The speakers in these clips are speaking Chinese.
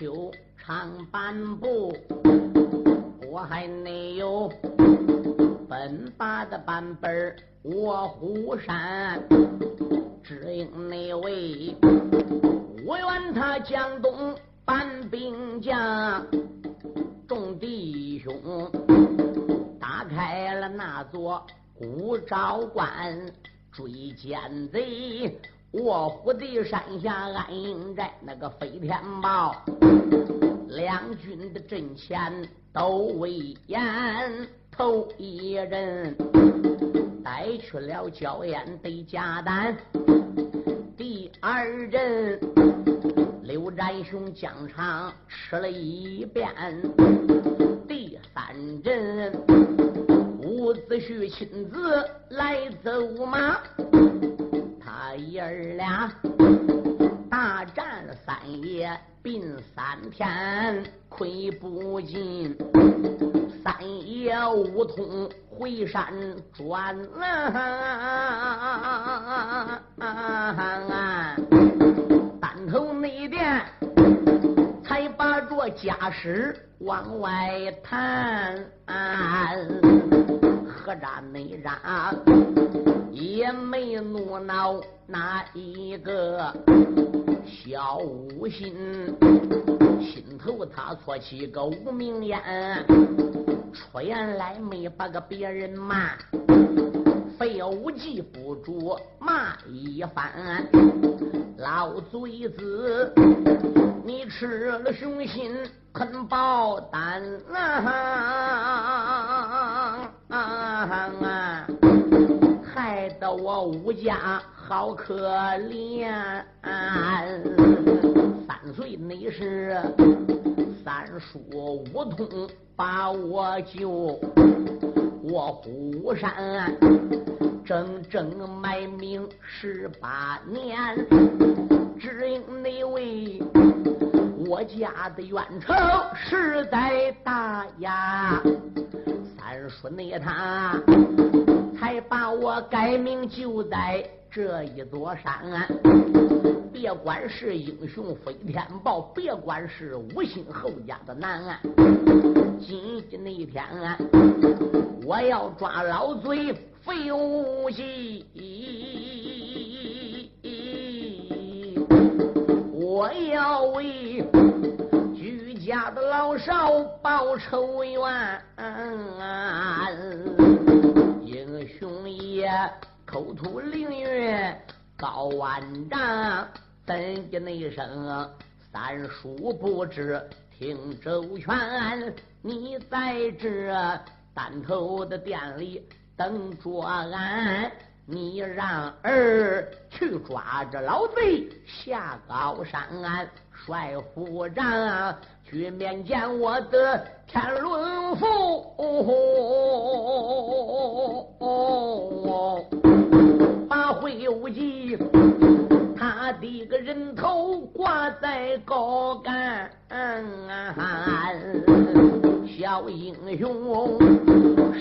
春秋长半步，我还没有。本把的版本卧虎山，只因那位我愿他江东搬兵将，众弟兄打开了那座古昭关，追奸贼。卧虎的山下安营寨，那个飞天豹，两军的阵前都威严。头一人带去了焦烟对家丹，第二人刘占雄疆场吃了一遍，第三人伍子胥亲自来走马，爷儿俩大战三夜，并三天，亏不尽。三夜无通回山转，单头内殿才把着家事往外谈，何战内战也没怒恼哪一个小五心，心头他搓起个无名烟。出言来没把个别人骂，非要无忌不住骂一番。老嘴子，你吃了雄心肯报胆啊！武家好可怜。三岁那时，三叔武通。把我救，我虎山整整埋名十八年，只因那位我家的冤仇实在大呀。三叔那他还把我改名就在这一座山。别管是英雄飞天豹，别管是五星侯家的男儿。今天那一天，我要抓老贼费无忌，我要为居家的老少报仇冤。雄爷口吐凌云高万丈，怎的那一声三叔不知听周全。你在这单头的店里等着俺，你让儿去抓着老贼下高山，帅府长去面见我的天伦父，雄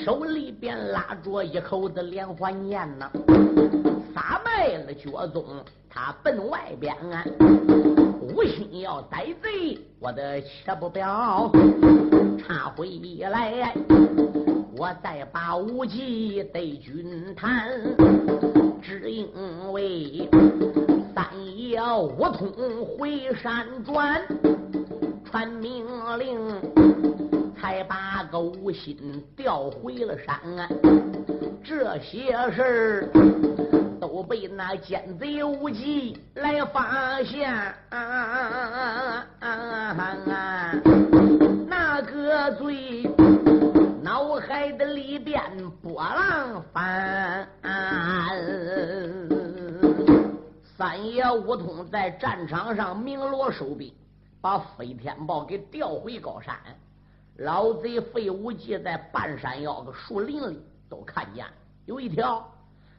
手里边拉着一口的连环剑呐，撒卖了脚踪，他奔外边啊，无心要逮贼，我的且不表。插回来，我再把武技对君谈，只因为三爷无通回山转，传命令。才把个吴心调回了山，这些事儿都被那奸贼无忌来发现。啊那个罪脑海的里边波浪翻。三爷吴通在战场上鸣锣收兵，把飞天豹给调回高山。老贼费无忌在半山腰个树林里都看见了，有一条，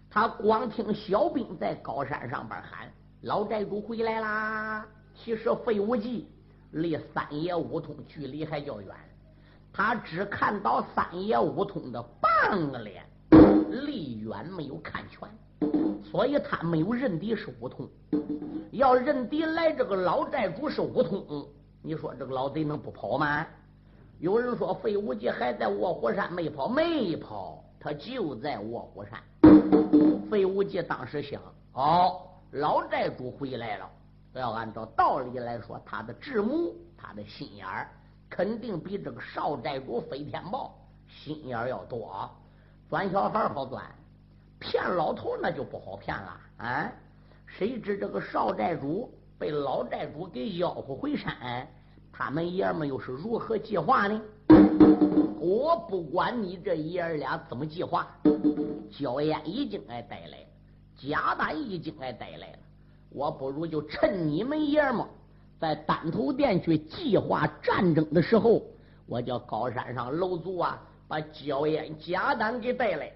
他光听小兵在高山上边喊：“老寨主回来啦！”其实费无忌离三爷五通距离还较远，他只看到三爷五通的半个脸，离远没有看全，所以他没有认敌是五通。要认敌来，这个老寨主是五通，你说这个老贼能不跑吗？有人说费无忌还在卧虎山没跑，没跑，他就在卧虎山。费无忌当时想：哦，老寨主回来了。要按照道理来说，他的智谋，他的心眼儿，肯定比这个少寨主飞天豹心眼儿要多。钻小孩好钻，骗老头那就不好骗了啊！谁知这个少寨主被老寨主给吆喝回山，他们爷们又是如何计划呢？我不管你这爷儿俩怎么计划，焦烟已经挨带来了，贾丹已经挨带来了。我不如就趁你们爷们在丹头店去计划战争的时候，我叫高山上楼族啊，把焦烟、贾丹给带来。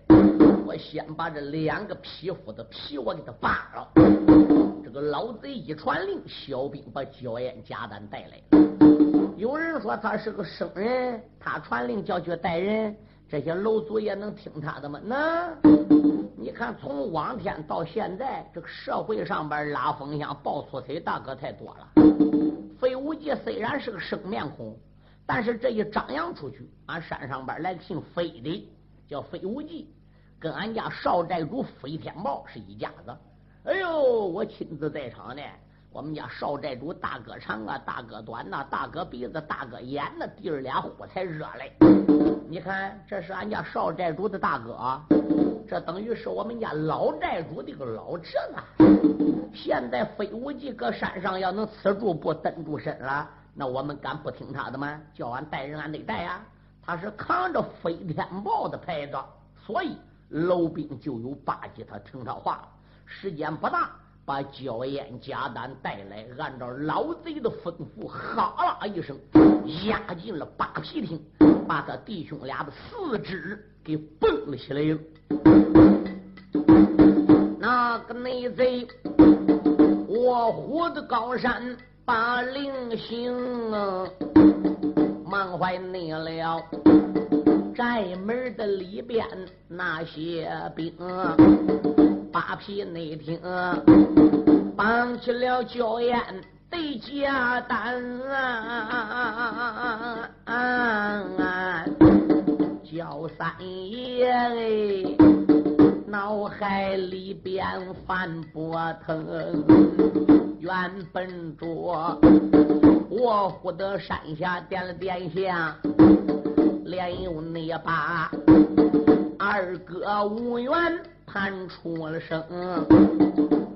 我先把这两个匹夫的皮我给他扒了。这个老贼一传令，小兵把焦烟、贾丹带来了。有人说他是个生人，他传令叫去带人，这些楼族也能听他的吗？能。你看，从往天到现在，这个社会上边拉风箱、爆粗腿大哥太多了。费无忌虽然是个生面孔，但是这一张扬出去，俺山上边来个姓费的，叫费无忌，跟俺家少寨主飞天豹是一家子。哎呦，我亲自在场呢。我们家少寨主大哥长啊，大哥短呐，大哥鼻子，大哥眼呐，弟儿俩火才热嘞。你看，这是俺家少寨主的大哥，这等于是我们家老寨主的个老侄子。现在飞无忌搁山上要能吃住不蹬住身了，那我们敢不听他的吗？叫俺带人，俺得带呀。他是扛着飞天豹的牌子，所以楼兵就有巴结他，听他话。时间不大。把焦烟、加丹带来，按照老贼的吩咐，哈啦一声压进了扒皮厅，把他弟兄俩的四肢给蹦了起来。那个内贼我活的高山把令行，满怀内了寨门的里边那些兵。啊扒皮内听，绑起了焦烟的家丹，焦三爷哎脑海里边翻波腾，原本着卧虎的山下点了点香，连用那把二哥无缘。喊出了声，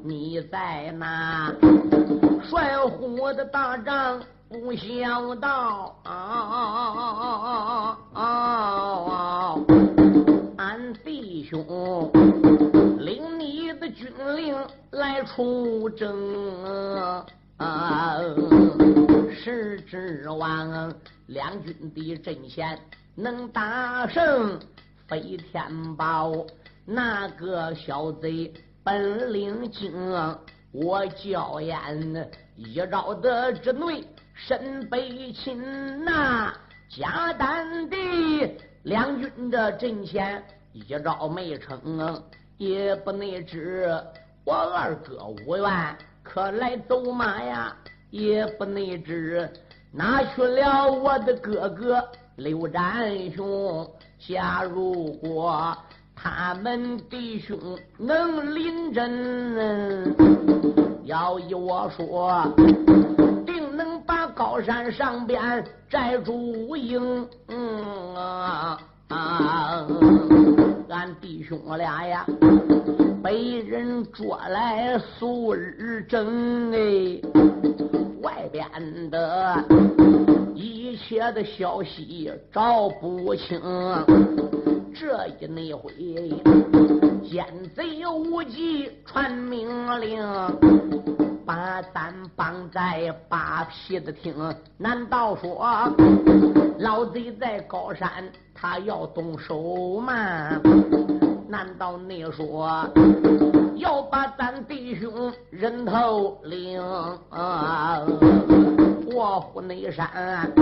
你在那帅虎的大帐不想到，俺弟兄领你的军令来出征，是指望两军的阵前能打胜飞天宝。那个小贼本领精，我叫烟一招得之内身被擒呐，假丹的两军的阵前一招没成，也不内知我二哥无缘可来走马呀，也不内知哪去了我的哥哥刘占雄，假如果。他们弟兄能临阵，要依我说，定能把高山上边寨主营。嗯啊啊！俺弟兄俩呀，被人捉来素日争哎，外边的一切的消息找不清。这一那回，奸贼无忌传命令，把咱绑在扒皮的厅。难道说老贼在高山，他要动手吗？难道你说要把咱弟兄人头领？我虎内山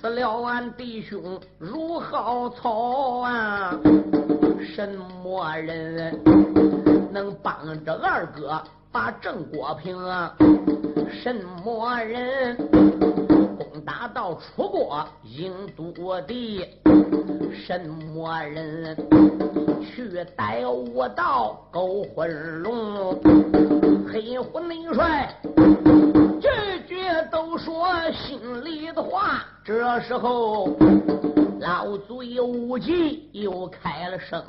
死了俺弟兄如蒿草啊！什么人能帮着二哥把郑国平？什么人拿到楚国英都地？什么人去带我到勾魂龙？黑虎内帅句句都说心里的话。这时候。老祖有武器，又开了声。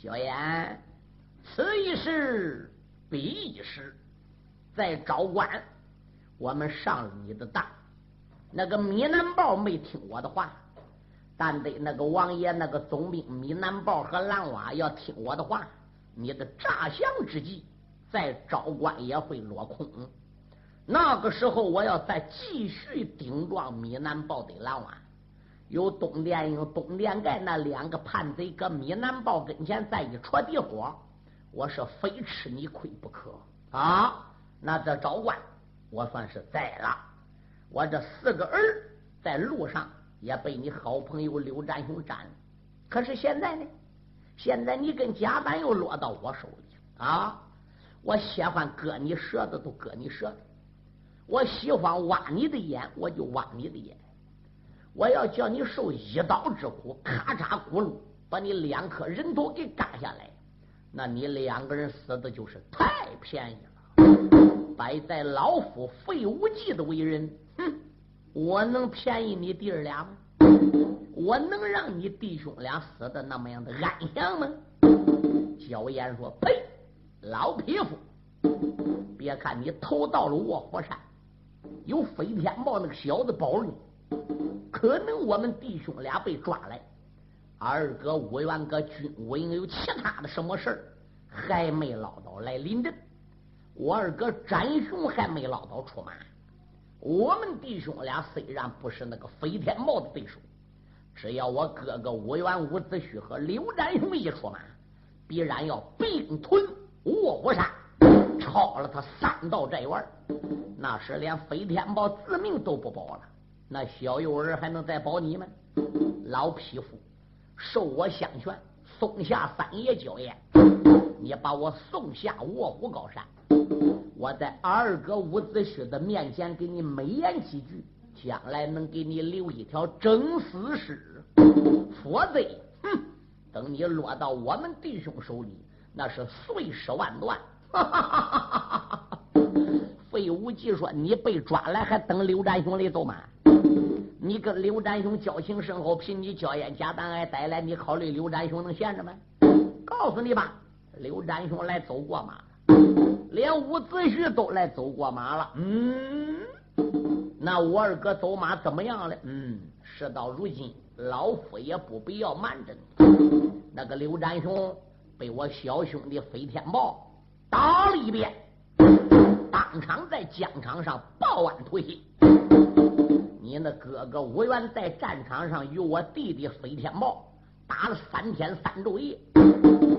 焦烟，此一时，彼一时，在昭关，我们上了你的当。那个米南豹没听我的话，但得那个王爷那个总兵米南豹和蓝娃要听我的话，你的诈降之计在昭关也会落空。那个时候，我要再继续顶撞米南豹的狼娃，有东殿英、东殿盖那两个叛贼，搁米南豹跟前再一戳地火，我是非吃你亏不可啊！那这昭关，我算是栽了。我这四个儿在路上也被你好朋友刘占雄占了。可是现在呢？现在你跟贾板又落到我手里啊！我喜欢割你舌头，都割你舌头。我喜欢挖你的眼，我就挖你的眼。我要叫你受一刀之苦，咔嚓咕噜把你两颗人头给割下来，那你两个人死的就是太便宜了。摆在老夫费无忌的为人，哼，我能便宜你弟儿俩吗？我能让你弟兄俩死的那么样的安详吗？焦岩说：“呸，老匹夫！别看你投到了卧虎山。”有飞天豹那个小子保你，可能我们弟兄俩被抓来，二哥五元哥军武营有其他的什么事儿，还没捞到来临阵。我二哥展雄还没捞到出马。我们弟兄俩虽然不是那个飞天豹的对手，只要我哥哥五元武子胥和刘展雄一出马，必然要并吞卧虎山。抄了他三道寨院，那时连飞天豹自命都不保了，那小幼儿还能再保你吗？老匹夫，受我相劝，送下三爷娇宴，你把我送下卧虎高山，我在二哥伍子胥的面前给你美言几句，将来能给你留一条整死尸，否则，哼，等你落到我们弟兄手里，那是碎尸万段。哈哈哈哈哈！费无忌说：“你被抓来，还等刘占雄来走吗？你跟刘占雄交情深厚，凭你娇艳假胆爱带来，你考虑刘占雄能闲着吗？告诉你吧，刘占雄来走过马，连伍子胥都来走过马了。嗯，那我二哥走马怎么样了？嗯，事到如今，老夫也不必要瞒着你。那个刘占雄被我小兄弟飞天豹。”打了一遍，当场在疆场上报案吐血。你那哥哥吴元在战场上与我弟弟飞天豹打了三天三昼夜，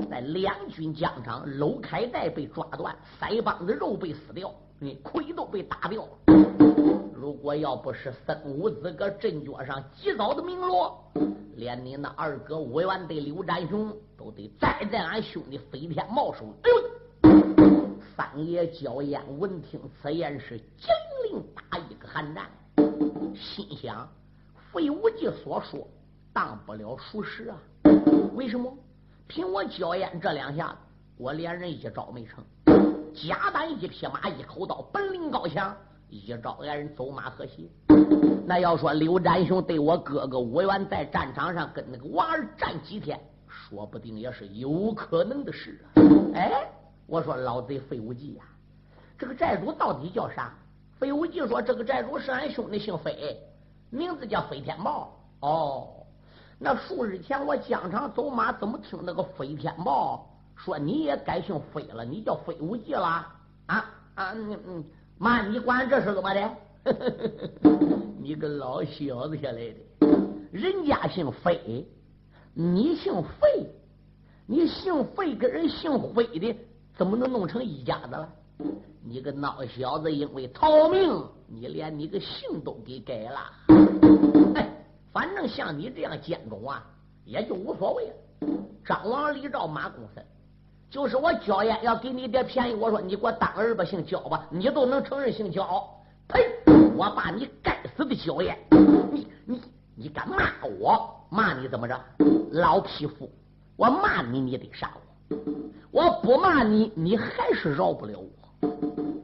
在两军疆场，搂开带被抓断，腮帮子肉被撕掉，你盔都被打掉。如果要不是孙武子搁阵脚上及早的明落，连你那二哥吴元对刘占雄都得栽在俺兄弟飞天豹手。哎呦！三爷焦烟闻听此言，是精灵打一个寒战，心想：费无忌所说当不了属实啊！为什么？凭我焦烟这两下子，我连人一招没成。贾丹一匹马，一口刀，本领高强，一招挨人走马河西。那要说刘占雄对我哥哥吴元在战场上跟那个娃儿战几天，说不定也是有可能的事啊！哎。我说老贼费无忌呀，这个寨主到底叫啥？费无忌说这个寨主是俺兄弟，姓费，名字叫飞天豹。哦，那数日前我疆场走马，怎么听那个飞天豹说你也改姓飞了？你叫飞无忌了？啊啊，嗯嗯，妈，你管这是怎么的？你个老小子下来的，人家姓飞，你姓费，你姓费跟人姓飞的，怎么能弄成一家子了？你个孬小子，因为逃命，你连你个姓都给改了。哎，反正像你这样奸种啊，也就无所谓了。张王李赵马公孙，就是我焦艳要给你点便宜，我说你给我当儿吧，姓焦吧，你都能承认姓焦？呸！我把你该死的焦艳，你你你敢骂我？骂你怎么着？老匹夫！我骂你，你得杀我；我不骂你，你还是饶不了我。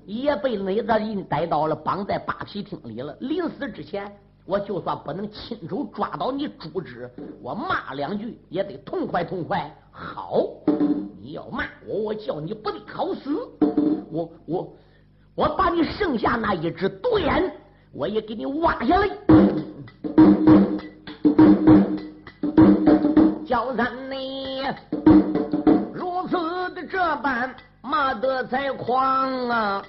也被内大人逮到了，绑在八皮厅里了。临死之前，我就算不能亲手抓到你主旨，我骂两句也得痛快痛快。好，你要骂我，我叫你不得好死。我我我把你剩下那一只独眼，我也给你挖下来。叫咱你如此的这般。骂得才狂啊！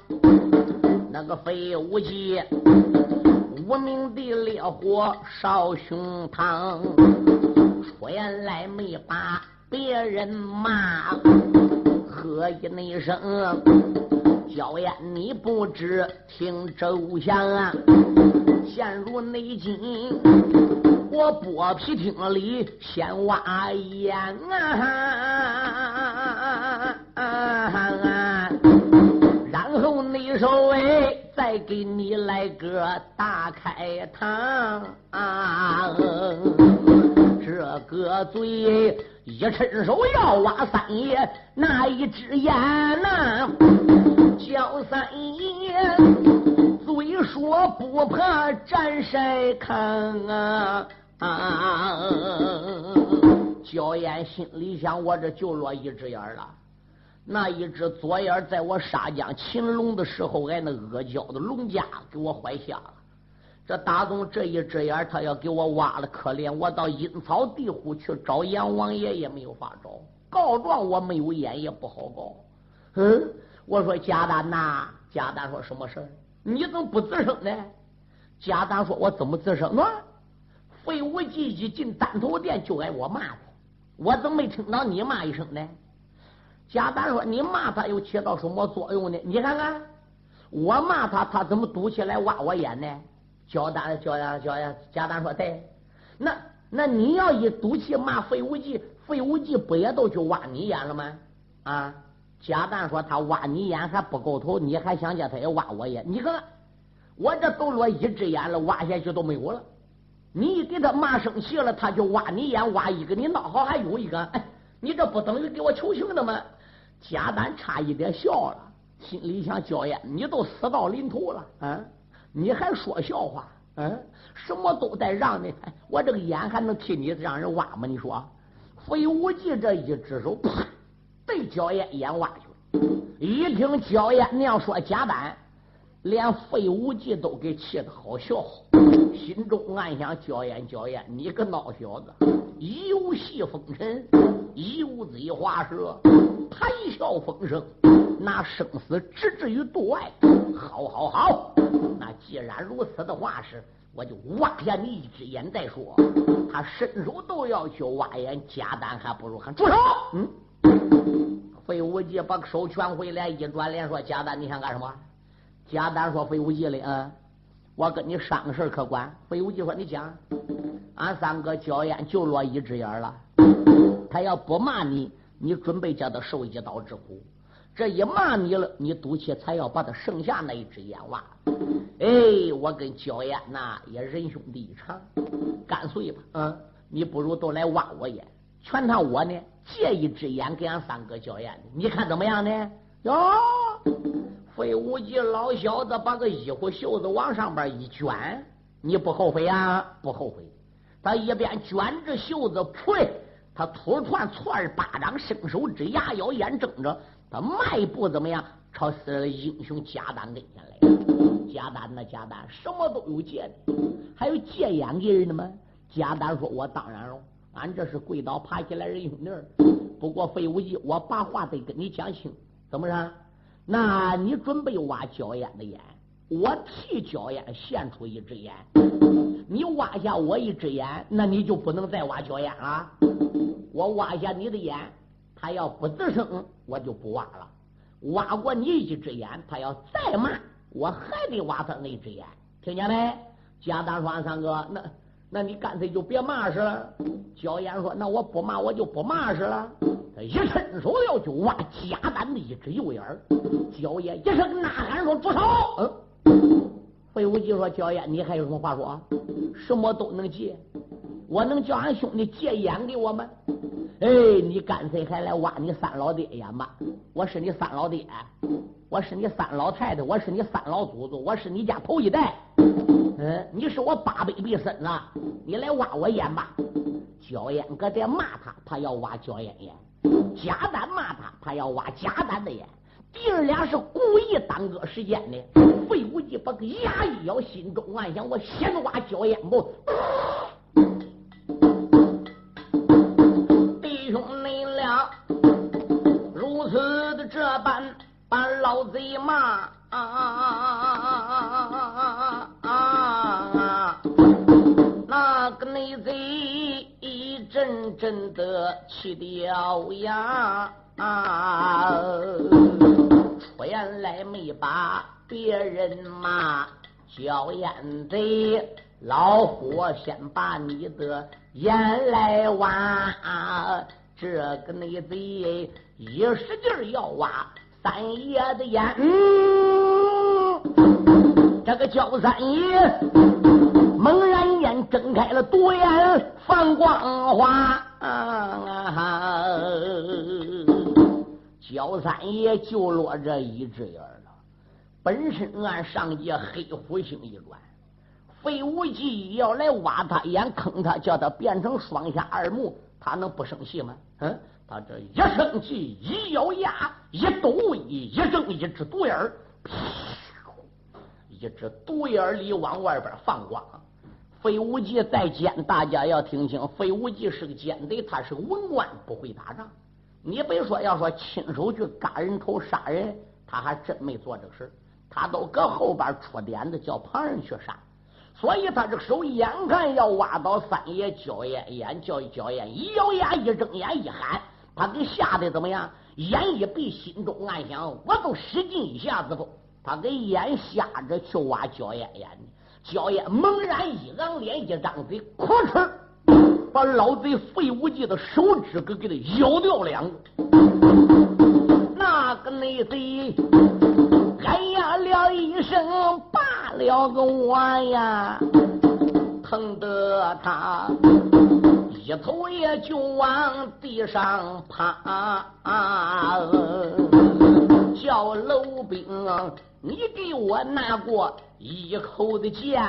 那个废物计，无名的烈火烧胸膛，原来没把别人骂，喝一那声，娇艳你不知听周详啊！陷入内境，我剥皮厅里先挖眼啊！给你来个大开膛，这个嘴一伸手要挖三爷那一只眼呐，叫三爷嘴说不怕沾晒糠啊！啊焦艳心里想，我这就落一只眼了。那一只左眼在我杀将擒龙的时候，挨那阿胶的龙家给我坏下了。这打中这一只眼，他要给我挖了，可怜我到阴曹地府去找阎王爷也没有法找，告状我没有眼也不好告。嗯，我说贾丹呐，贾丹说什么事你怎么不吱声呢？贾丹说：“我怎么吱声呢？废物季一进丹头殿就挨我骂的，我怎么没听到你骂一声呢？”贾丹说：“你骂他又起到什么作用呢？你看看，我骂他，他怎么堵起来挖我眼呢？”焦丹、焦呀、焦呀，贾丹说：“对，那那你要一赌气骂费无忌，费无忌不也都去挖你眼了吗？”啊，贾丹说：“他挖你眼还不够头，你还想叫他也挖我眼？你看我这都落一只眼了，挖下去都没有了。你一给他骂生气了，他就挖你眼，挖一个，你闹好还有一个，哎，你这不等于给我求情的吗？”贾丹差一点笑了，心里想：焦艳，你都死到临头了，嗯，你还说笑话？嗯，什么都得让你，我这个眼还能替你让人挖吗？你说，费无忌这一只手，啪，对焦艳眼挖去了。一听焦艳那样说，贾丹连费无忌都给气得好笑，心中暗想：焦艳，焦艳，你个孬小子，游戏风尘，油嘴滑舌。谈笑风生，拿生死置之于度外。好，好，好！那既然如此的话是，我就挖下你一只眼再说。他伸手都要去挖眼，贾丹还不如喊住手。嗯，费无忌把手全回来，一转脸说：“贾丹，你想干什么？”贾丹说：“费无忌的，嗯，我跟你商个事可管。”费无忌说：“你讲，俺三哥焦艳就落一只眼了，他要不骂你。”你准备叫他受一刀之苦，这一骂你了，你赌气才要把他剩下那一只眼挖。哎，我跟焦艳呐也仁兄弟一场，干脆吧，嗯，你不如都来挖我眼，全当我呢借一只眼给俺三哥焦艳你看怎么样呢？哟，费无忌老小子把个衣服袖子往上边一卷，你不后悔啊？不后悔。他一边卷着袖子，呸！他突然错儿巴掌，伸手指牙咬眼睁着，他迈步怎么样？朝死英雄贾丹跟前来。贾丹呢？贾丹什么都有借的，还有借眼给人的吗？贾丹说：“我当然了，俺这是跪倒爬起来人兄弟。不过费无忌，我把话得跟你讲清，怎么着？那你准备挖焦烟的眼，我替焦烟献出一支烟。你挖下我一只眼，那你就不能再挖焦眼了。我挖下你的眼，他要不吱声，我就不挖了。挖过你一只眼，他要再骂，我还得挖他那只眼。听见没？贾大说：“三哥，那那你干脆就别骂是了。”焦烟说：“那我不骂，我就不骂是了。”他一伸手要就挖贾丹的一只右眼儿。焦爷一声呐喊说：“住手！”嗯，费无忌说：“焦爷，你还有什么话说？什么都能借，我能叫俺兄弟借眼给我吗？哎，你干脆还来挖你三老爹眼吧！我是你三老爹，我是你三老太太，我是你三老祖宗，我是你家头一代。嗯，你是我八辈毕孙子，你来挖我眼吧！焦烟搁这骂他，他要挖焦烟眼；贾丹骂他，他要挖贾丹的眼。弟儿俩是故意耽搁时间的。费无忌把个牙一咬，心中暗想：我先挖焦烟不？弟兄你俩如此的这般把老贼骂啊！真的气掉牙啊！出言来没把别人骂，叫烟贼，老虎先把你的眼来挖。这个内贼。一使劲要挖三爷的眼，这个焦三爷猛然间睁开了独眼，放光华。啊焦三爷就落这一只眼了。本身俺上界黑虎星一转，费无忌要来挖他眼，坑他，叫他变成双下二目，他能不生气吗？嗯。他这一生气，一咬牙，一抖，一扔一只独眼儿，一只独眼里往外边放光。费无忌在奸，大家要听清，费无忌是个奸贼，他是文官，不会打仗。你别说，要说亲手去割人头杀人，他还真没做这个事他都搁后边出点子，叫旁人去杀。所以他这个手眼看要挖到三爷焦烟眼，叫焦烟一咬牙，一睁眼，一喊。他给吓得怎么样？眼一闭，心中暗想：我都使劲一下子不？他给眼瞎着去挖焦烟眼焦烟猛然一昂脸，一张嘴，哐哧，把老贼费无忌的手指给给他咬掉两个。那个内贼哎呀了一声，罢了个我呀，疼得他。一头也就往地上趴，叫楼兵，你给我拿过一口的剑，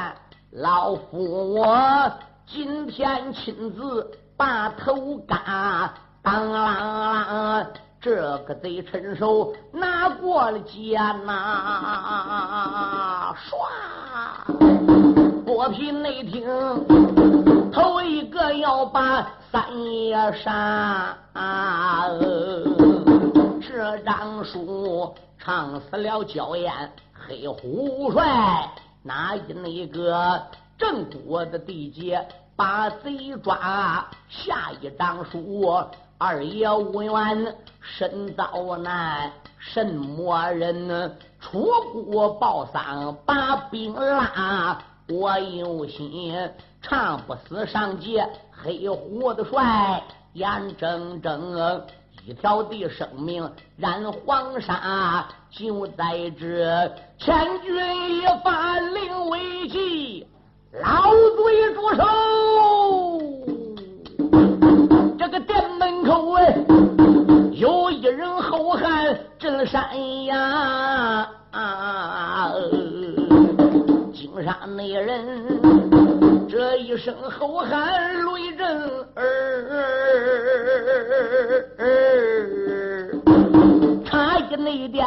老夫我今天亲自把头嘎。当啷啷，这个贼趁手拿过了剑呐，唰。剥皮内听，头一个要把三爷杀。这张书唱死了焦艳黑虎帅，哪一那个正国的地界把贼抓？下一章书二爷无缘身遭难，什么人出国报丧把兵拉？我有心唱不死上界黑虎的帅，眼睁睁一条的生命染黄沙，就在这千钧一发临危急，老贼住手！这个店门口哎，有一人好汉震山崖。山内人这一声吼喊，雷震儿，差一那点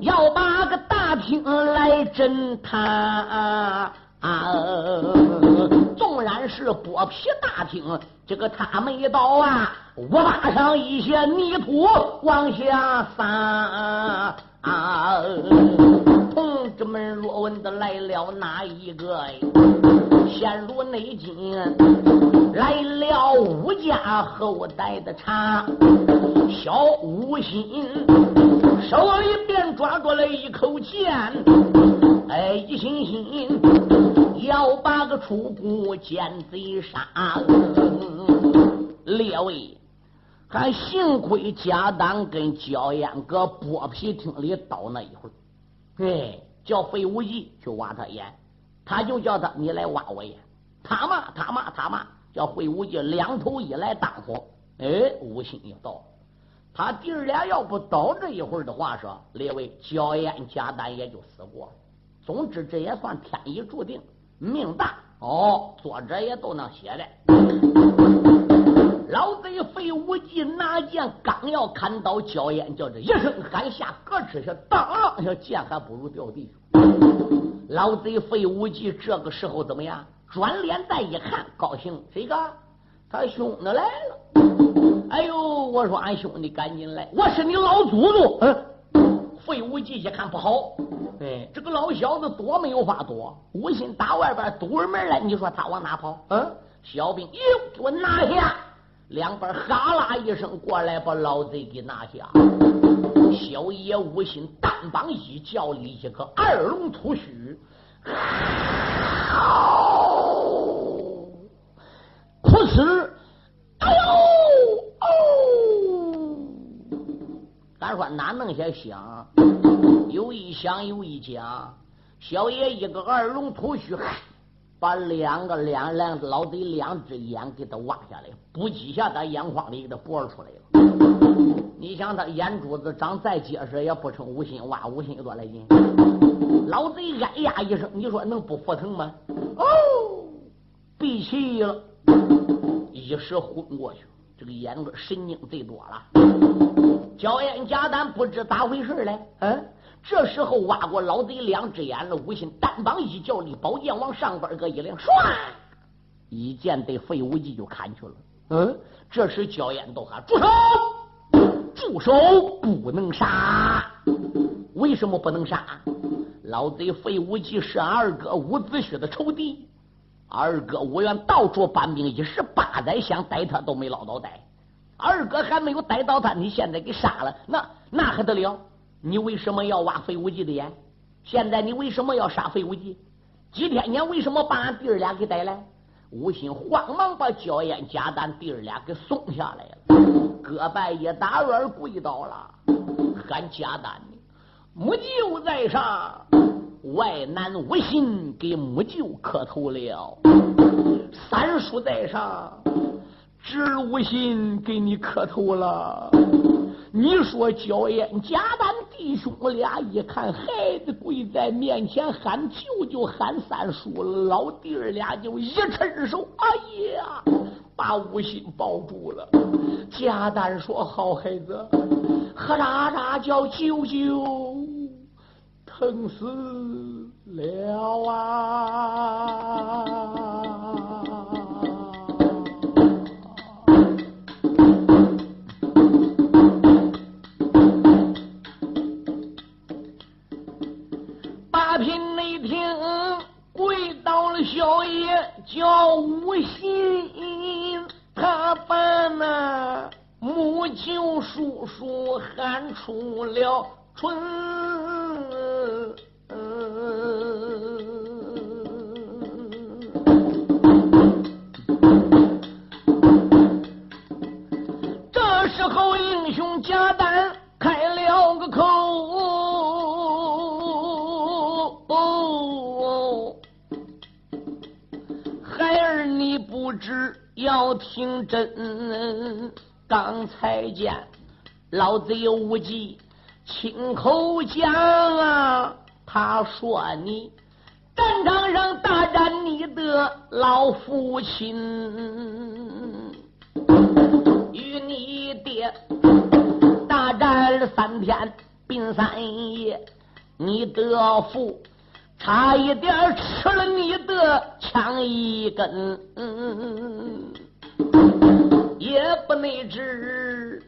要把个大厅来震塌。纵然是剥皮大厅，这个他没到啊，我把上一些泥土往下撒。同志们，若问的来了哪一个？现如内金，来了武家后代的茶，小武心手里便抓住了一口剑，哎，一心心要把个楚国奸贼杀。列位，还幸亏贾丹跟焦烟搁剥皮厅里倒那一会儿，哎，叫费无忌去挖他眼。他就叫他，你来挖我眼，他骂他骂他骂，叫费无忌两头一来当火，哎，无心就倒。他弟儿俩要不倒这一会儿的话，说列位焦烟贾丹也就死过了。总之，这也算天意注定，命大哦。作者也都能写的。老贼费无忌拿剑刚要砍倒焦烟，叫这一声喊下，咯吱下，当，这剑还不如掉地上。老贼费无忌这个时候怎么样？转脸再一看，高兴，谁个？他兄弟来了！哎呦，我说俺兄弟赶紧来，我是你老祖宗。嗯，费无忌一看不好，哎，这个老小子多没有法躲，无心打外边堵着门来，你说他往哪跑？嗯，小兵，哟，给我拿下！两边哈啦一声过来，把老贼给拿下。小爷无心单膀一叫里一个二龙吐须，哭哧，哎呦哦！咱说哪弄些响？有一响有一讲。小爷一个二龙吐须，把两个两两老贼两只眼给他挖下来，不几下，他眼眶里给他拨出来了。你想他眼珠子长再结实，也不成五心挖五心多来劲？老贼哎呀一声，你说能不服疼吗？哦，闭气了，一时昏过去。这个眼神经最多了。焦烟贾丹不知咋回事嘞。嗯，这时候挖过老贼两只眼了，吴信单膀一叫力，宝剑往上边个一亮，唰，一剑对费无忌就砍去了。嗯，这时焦烟都喊住手。住手！不能杀！为什么不能杀？老贼费无忌是俺二哥伍子胥的仇敌，二哥伍元到处搬兵，一十八载想逮他都没捞到逮。二哥还没有逮到他，你现在给杀了，那那还得了？你为什么要挖费无忌的眼？现在你为什么要杀费无忌？几天前为什么把俺弟儿俩给逮来？吴心慌忙把焦烟、贾丹弟儿俩给送下来了。胳拜一打软跪倒了，喊贾丹母舅在上，外男无心给母舅磕头了。三叔在上，侄无心给你磕头了。你说焦艳、贾丹弟兄俩一看孩子跪在面前喊舅舅喊三叔，老弟儿俩就一伸手，哎呀！把吴心抱住了，贾丹说：“好孩子，喝喳喳叫舅舅，疼死了啊！”要无心。他把那母亲叔叔喊出了春，这时候英雄贾丹只。要听真，刚才见老贼无忌亲口讲啊，他说你战场上大战你的老父亲，与你爹大战了三天并三夜，你的父。差一点吃了你的枪一根，也不内知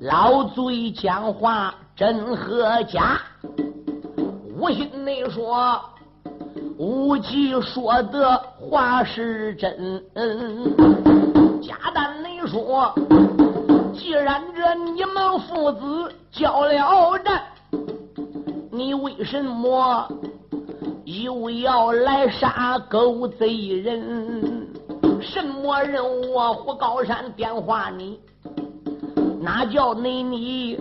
老贼讲话真和假。无心内说，无忌说的话是真。贾丹，你说，既然这你们父子交了战，你为什么又要来杀狗贼人？什么人我胡高山电话你？哪叫你你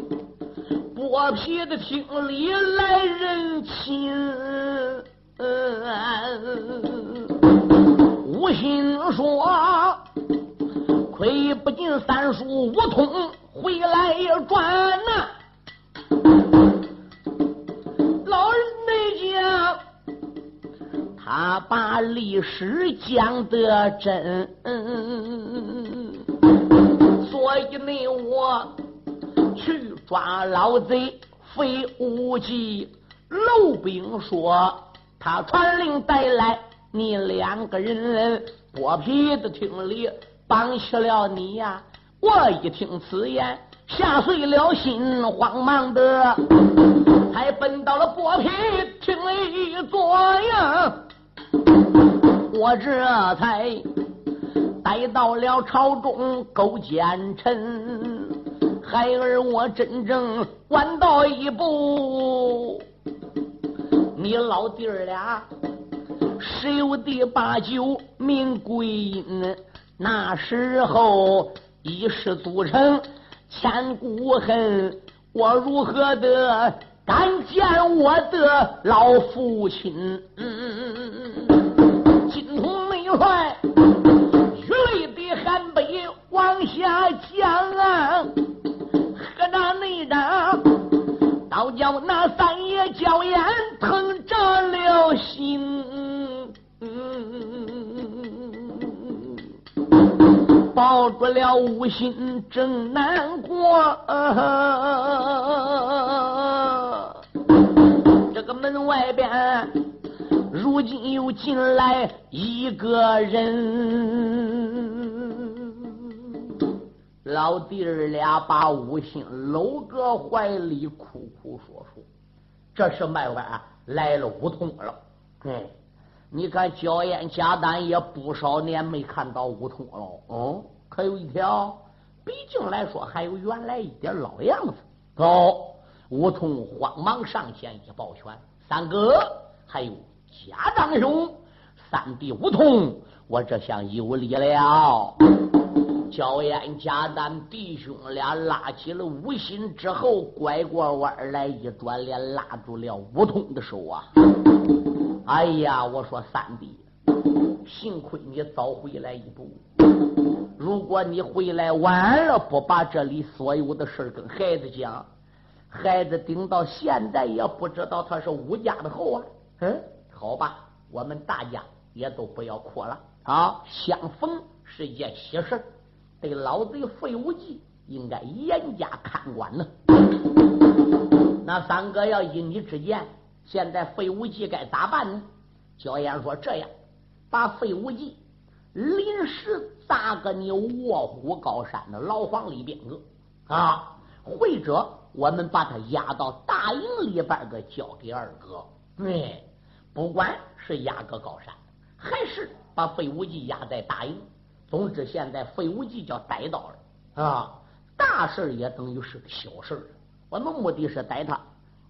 剥皮的厅里来人亲？无心说，亏不进三叔无通回来转呐。他把历史讲得真。所以呢，我去抓老贼费无忌。楼兵说，他传令带来你两个人，剥皮的厅里绑起了你呀！我一听此言，吓碎了心，慌忙的才奔到了剥皮厅里坐呀！我这才。来到了朝中勾奸臣，孩儿我真正晚到一步，你老弟儿俩十有的八九命归阴，那时候一失足成千古恨，我如何的敢见我的老父亲？嗯嗯嗯抱住了五心正难过。这个门外边，如今又进来一个人。老弟儿俩把五心搂个怀里，哭哭说说。这是卖完来了梧桐了。嗯，你看焦烟贾丹也不少年没看到梧桐了。嗯，可有一条，毕竟来说还有原来一点老样子。走，梧桐慌忙上前一抱拳：“三哥，还有贾长兄，三弟梧桐，我这厢有礼了。”焦烟贾丹弟兄俩拉起了吴心之后，拐过弯来，一转脸拉住了吴桐的手啊！哎呀，我说三弟，幸亏你早回来一步。如果你回来晚了，不把这里所有的事跟孩子讲，孩子顶到现在也不知道他是吴家的后啊。嗯，好吧，我们大家也都不要哭了啊！相逢是一件喜事。对老贼费无忌应该严加看管呢。那三哥要依你之见，现在费无忌该咋办呢？焦岩说：“这样，把费无忌临时砸个你卧虎高山的牢房里边个啊，或者我们把他押到大营里边个交给二哥。对，不管是押个高山，还是把费无忌押在大营。”总之，现在费无忌叫逮到了啊，大事也等于是个小事我们目的是逮他，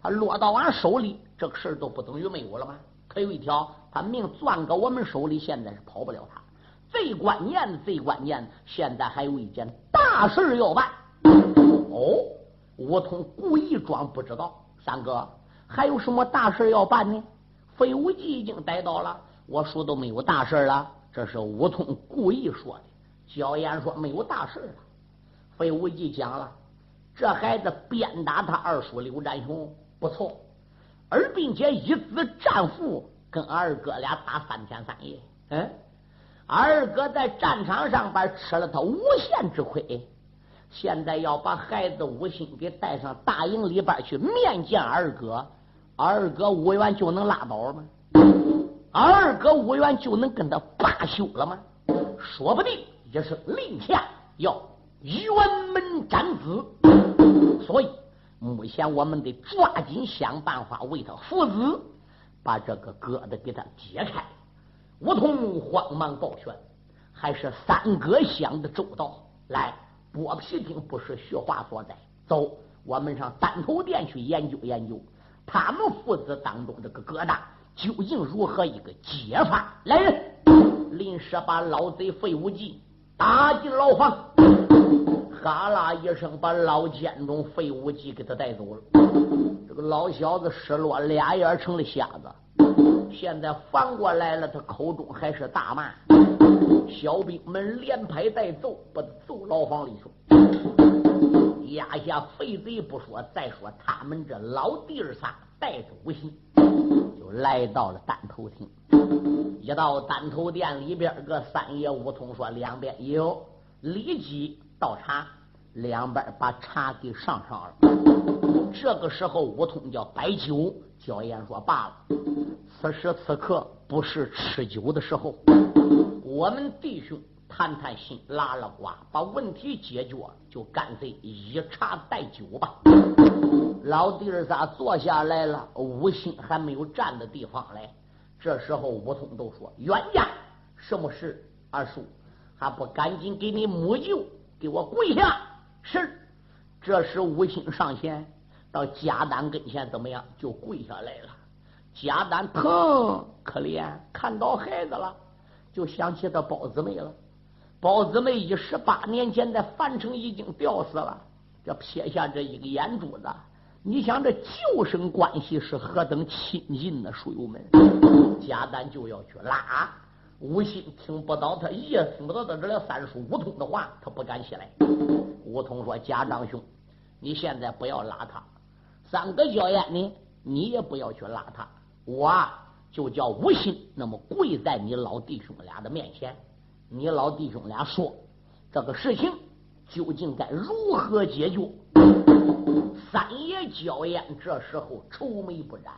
他落到俺手里，这个事都不等于没有了吗？可有一条，他命攥搁我们手里，现在是跑不了他。最关键，最关键，现在还有一件大事要办。哦，吴通故意装不知道。三哥，还有什么大事要办呢？费无忌已经逮到了，我说都没有大事了。这是吴通故意说的。焦岩说没有大事了。费无忌讲了，这孩子鞭打他二叔刘占雄不错，而并且一子战俘跟二哥俩打三天三夜。嗯，二哥在战场上边吃了他无限之亏，现在要把孩子吴心给带上大营里边去面见二哥，二哥吴元就能拉倒吗？二哥吴元就能跟他罢休了吗？说不定也是令下要辕门斩子，所以目前我们得抓紧想办法为他父子把这个疙瘩给他解开。梧桐慌忙抱拳：“还是三哥想的周到。来，剥皮町不是虚话所在，走，我们上丹头殿去研究研究，他们父子当中这个疙瘩究竟如何一个解法。来人，临时把老贼费无忌打进牢房。” 哈啦一声，把老监中费无忌给他带走了。这个老小子失落，俩眼成了瞎子。现在反过来了，他口中还是大骂。小兵们连拍带揍，把他揍牢房里去。压下废贼不说，再说他们这老弟儿仨带着武信，就来到了丹头厅。一到丹头殿里边，个三爷梧桐说：“两边有。”立即倒茶，两边把茶给上上了。这个时候，武通叫摆酒，焦艳说：“罢了，此时此刻不是吃酒的时候。我们弟兄谈谈心，拉拉呱，把问题解决，就干脆以茶代酒吧。”老弟儿仨坐下来了，武心还没有站的地方来。这时候，武通都说：“冤家，什么事？二叔。”还不赶紧给你母舅给我跪下！是。这时吴兴上前到贾丹跟前，怎么样？就跪下来了。贾丹疼，可怜，看到孩子了，就想起他包姊妹了。包姊妹一十八年前在樊城已经吊死了，这撇下这一个眼珠子，你想这旧生关系是何等亲近呢？书友们，贾丹就要去拉。吴心听不到他爷听不到他这了三叔吴通的话，他不敢起来。吴通说：“家长兄，你现在不要拉他。三哥焦烟呢，你也不要去拉他。我就叫吴心，那么跪在你老弟兄俩的面前，你老弟兄俩说这个事情究竟该如何解决？”三爷焦烟这时候愁眉不展。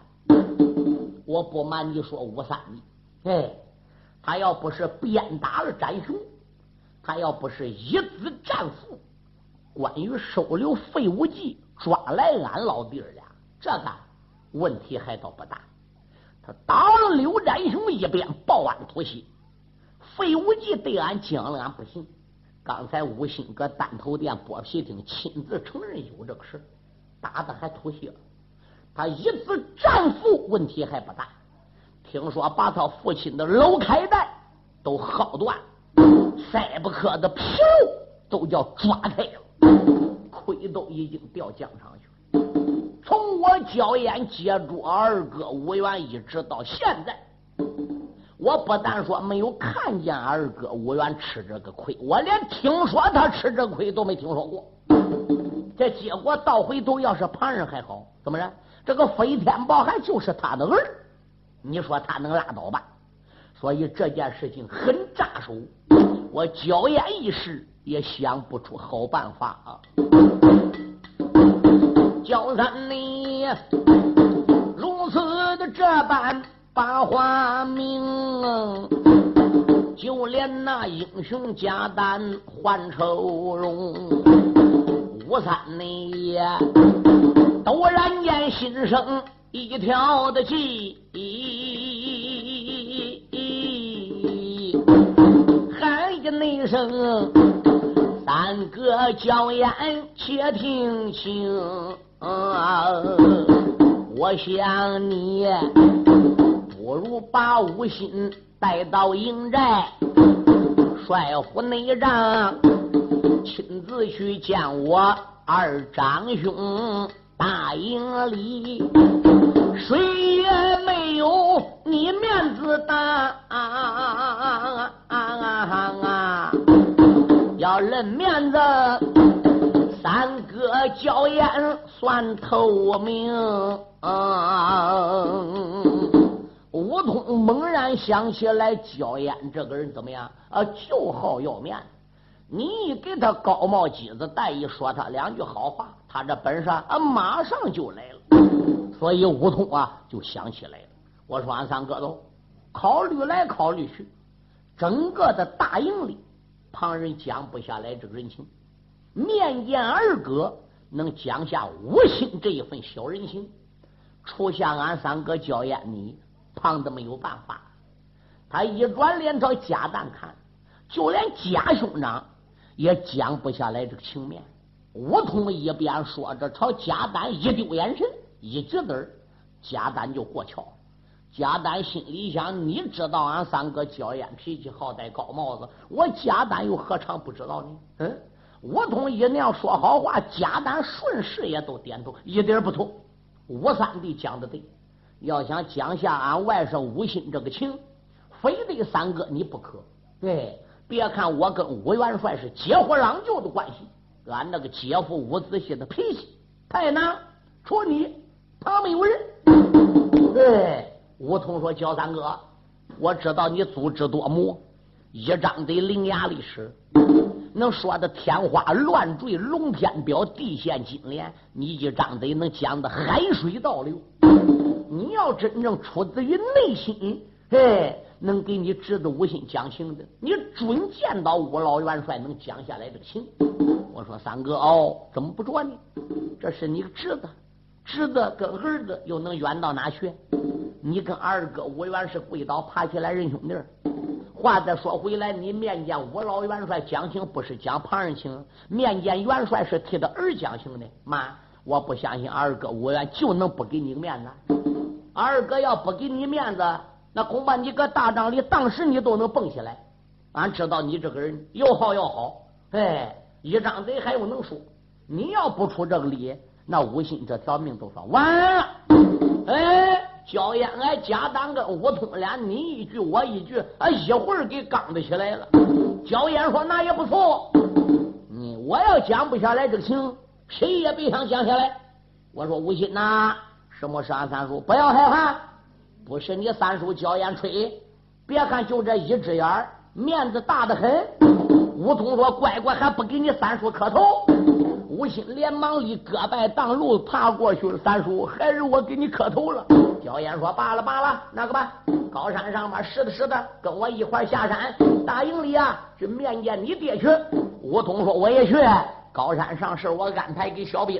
我不瞒你说，吴三弟，哎。他要不是鞭打了展雄，他要不是一子战父，关羽收留费无忌，抓来俺老弟儿俩，这个问题还倒不大。他打了刘占雄一鞭，报案突袭。费无忌对俺讲了，俺不信。刚才吴兴搁单头店剥皮厅亲自承认有这个事，打的还吐血。他一子战父，问题还不大。听说把他父亲的楼开带都薅断，塞不磕的皮肉都叫抓开了，盔都已经掉江上去了。从我焦烟接住二哥吴元一直到现在，我不但说没有看见二哥吴元吃这个亏，我连听说他吃这亏都没听说过。这结果到回头要是旁人还好，怎么着？这个飞天宝还就是他的儿。你说他能拉倒吧？所以这件事情很扎手，我焦烟一时也想不出好办法啊！焦三你如此的这般把话明，就连那英雄贾丹换愁容，吴三你陡然间心生。一条的计，喊一那声，三哥叫言，且听清。我想你不如把吴心带到营寨，帅府内帐，亲自去见我二长兄。大营里，谁也没有你面子大啊。要论面子，三哥娇艳算透明。吴通猛然想起来，娇艳这个人怎么样？啊，就好要面子。你一给他高帽机子戴，一说他两句好话。他这本事啊，马上就来了，所以吴通啊就想起来了。我说俺三哥都考虑来考虑去，整个的大营里，旁人讲不下来这个人情，面见二哥能讲下无心这一份小人情，出下俺三哥焦艳你胖子没有办法，他一转脸朝贾蛋看，就连贾兄长也讲不下来这个情面。吴通一边说着，朝贾丹一丢眼神，一举子儿，贾丹就过桥。贾丹心里想：你知道俺三哥娇艳脾气，好戴高帽子，我贾丹又何尝不知道呢？嗯，吴通一那样说好话，贾丹顺势也都点头，一点不错。吴三弟讲的对，要想讲下俺外甥吴心这个情，非得三哥你不可。对，别看我跟吴元帅是结伙郎舅的关系。俺那个姐夫伍子胥的脾气太难，除你旁没有人。对，吴通说：“焦三哥，我知道你足智多谋，一张嘴伶牙俐齿，能说的天花乱坠、龙天表、地陷金莲，你一张嘴能讲的海水倒流。你要真正出自于内心，哎。”能给你侄子无心讲情的，你准见到吴老元帅能讲下来这个情。我说三哥哦，怎么不着呢？这是你侄子，侄子跟儿子又能远到哪去？你跟二哥吴元是跪倒爬起来认兄弟。话再说回来，你面见吴老元帅讲情，不是讲旁人情，面见元帅是替他儿讲情的。妈，我不相信二哥吴元就能不给你面子。二哥要不给你面子。那恐怕你搁大帐里，当时你都能蹦起来。俺知道你这个人又好又好，哎，一张嘴还有能说。你要不出这个理，那吴心这条命都说完了。哎，焦烟来贾当跟吴通俩，你一句我一句，啊，一会儿给刚的起来了。焦烟说那也不错，你我要讲不下来这个情，谁也别想讲下来。我说吴心呐，什么是俺三叔？不要害怕。不是你三叔焦烟吹，别看就这一只眼面子大的很。吴通说：“乖乖，还不给你三叔磕头。”吴心连忙立胳膊挡路，爬过去了。三叔，还是我给你磕头了。焦烟说：“罢了罢了，那个吧，高山上面实的实的，跟我一块下山，大营里啊去面见你爹去。”吴通说：“我也去。高山上是我安排给小兵。”